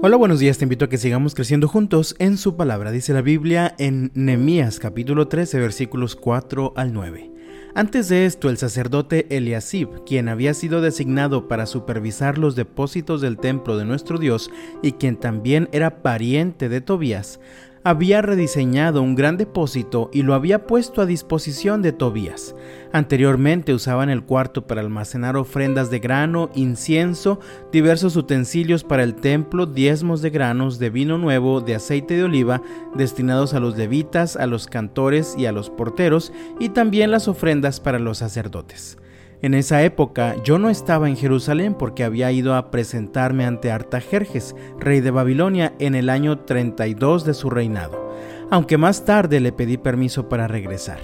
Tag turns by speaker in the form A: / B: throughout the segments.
A: Hola, buenos días, te invito a que sigamos creciendo juntos en su palabra. Dice la Biblia en Nehemías capítulo 13 versículos 4 al 9. Antes de esto, el sacerdote Eliasib, quien había sido designado para supervisar los depósitos del templo de nuestro Dios y quien también era pariente de Tobías, había rediseñado un gran depósito y lo había puesto a disposición de Tobías. Anteriormente usaban el cuarto para almacenar ofrendas de grano, incienso, diversos utensilios para el templo, diezmos de granos, de vino nuevo, de aceite de oliva, destinados a los levitas, a los cantores y a los porteros, y también las ofrendas para los sacerdotes. En esa época yo no estaba en Jerusalén porque había ido a presentarme ante Artajerjes, rey de Babilonia, en el año 32 de su reinado, aunque más tarde le pedí permiso para regresar.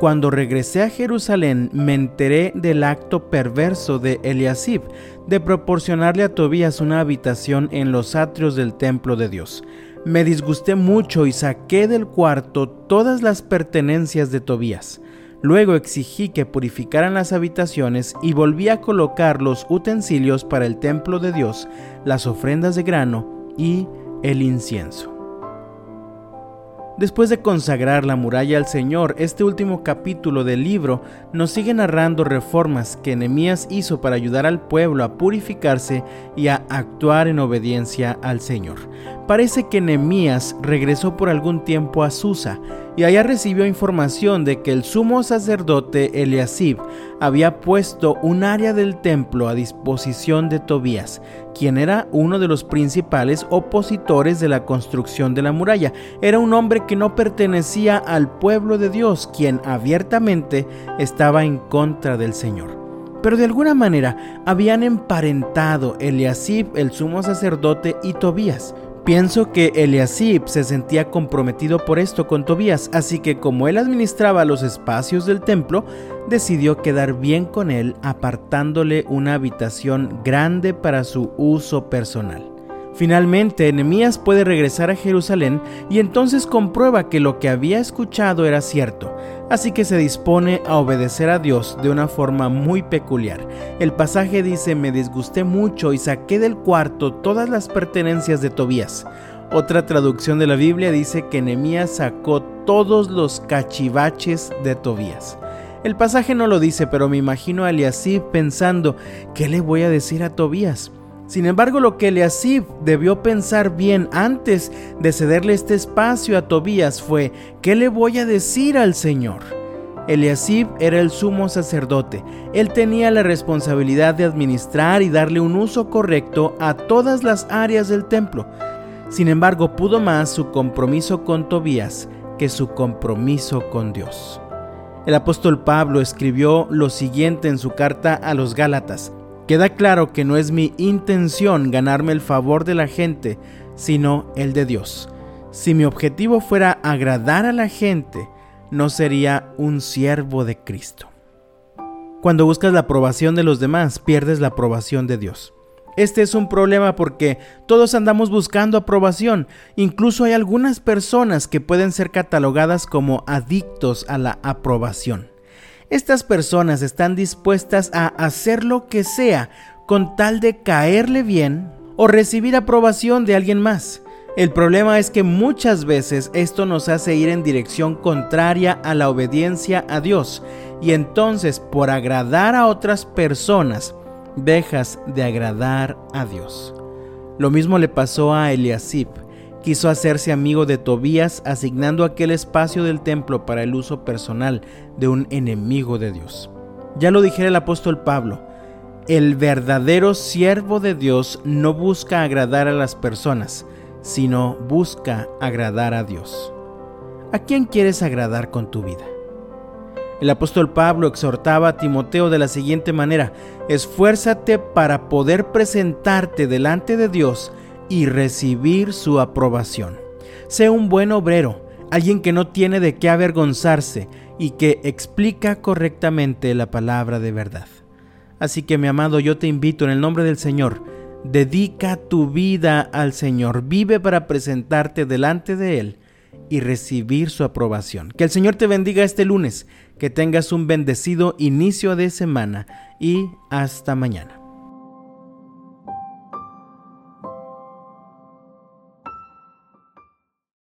A: Cuando regresé a Jerusalén me enteré del acto perverso de Eliasib de proporcionarle a Tobías una habitación en los atrios del templo de Dios. Me disgusté mucho y saqué del cuarto todas las pertenencias de Tobías. Luego exigí que purificaran las habitaciones y volví a colocar los utensilios para el templo de Dios, las ofrendas de grano y el incienso. Después de consagrar la muralla al Señor, este último capítulo del libro nos sigue narrando reformas que Nehemías hizo para ayudar al pueblo a purificarse y a actuar en obediencia al Señor. Parece que Nehemías regresó por algún tiempo a Susa y allá recibió información de que el sumo sacerdote Eliasib había puesto un área del templo a disposición de Tobías, quien era uno de los principales opositores de la construcción de la muralla. Era un hombre que no pertenecía al pueblo de Dios, quien abiertamente estaba en contra del Señor. Pero de alguna manera habían emparentado Eliasib, el sumo sacerdote, y Tobías. Pienso que Eliasib se sentía comprometido por esto con Tobías, así que como él administraba los espacios del templo, decidió quedar bien con él apartándole una habitación grande para su uso personal. Finalmente, Nehemías puede regresar a Jerusalén y entonces comprueba que lo que había escuchado era cierto, así que se dispone a obedecer a Dios de una forma muy peculiar. El pasaje dice, me disgusté mucho y saqué del cuarto todas las pertenencias de Tobías. Otra traducción de la Biblia dice que Nehemías sacó todos los cachivaches de Tobías. El pasaje no lo dice, pero me imagino a Eliasib pensando, ¿qué le voy a decir a Tobías? Sin embargo, lo que Eliasib debió pensar bien antes de cederle este espacio a Tobías fue, ¿qué le voy a decir al Señor? Eliasib era el sumo sacerdote. Él tenía la responsabilidad de administrar y darle un uso correcto a todas las áreas del templo. Sin embargo, pudo más su compromiso con Tobías que su compromiso con Dios. El apóstol Pablo escribió lo siguiente en su carta a los Gálatas. Queda claro que no es mi intención ganarme el favor de la gente, sino el de Dios. Si mi objetivo fuera agradar a la gente, no sería un siervo de Cristo. Cuando buscas la aprobación de los demás, pierdes la aprobación de Dios. Este es un problema porque todos andamos buscando aprobación. Incluso hay algunas personas que pueden ser catalogadas como adictos a la aprobación. Estas personas están dispuestas a hacer lo que sea con tal de caerle bien o recibir aprobación de alguien más. El problema es que muchas veces esto nos hace ir en dirección contraria a la obediencia a Dios y entonces por agradar a otras personas dejas de agradar a Dios. Lo mismo le pasó a Eliasib quiso hacerse amigo de Tobías asignando aquel espacio del templo para el uso personal de un enemigo de Dios. Ya lo dijera el apóstol Pablo, el verdadero siervo de Dios no busca agradar a las personas, sino busca agradar a Dios. ¿A quién quieres agradar con tu vida? El apóstol Pablo exhortaba a Timoteo de la siguiente manera, esfuérzate para poder presentarte delante de Dios y recibir su aprobación. Sé un buen obrero, alguien que no tiene de qué avergonzarse y que explica correctamente la palabra de verdad. Así que mi amado, yo te invito en el nombre del Señor, dedica tu vida al Señor, vive para presentarte delante de Él y recibir su aprobación. Que el Señor te bendiga este lunes, que tengas un bendecido inicio de semana y hasta mañana.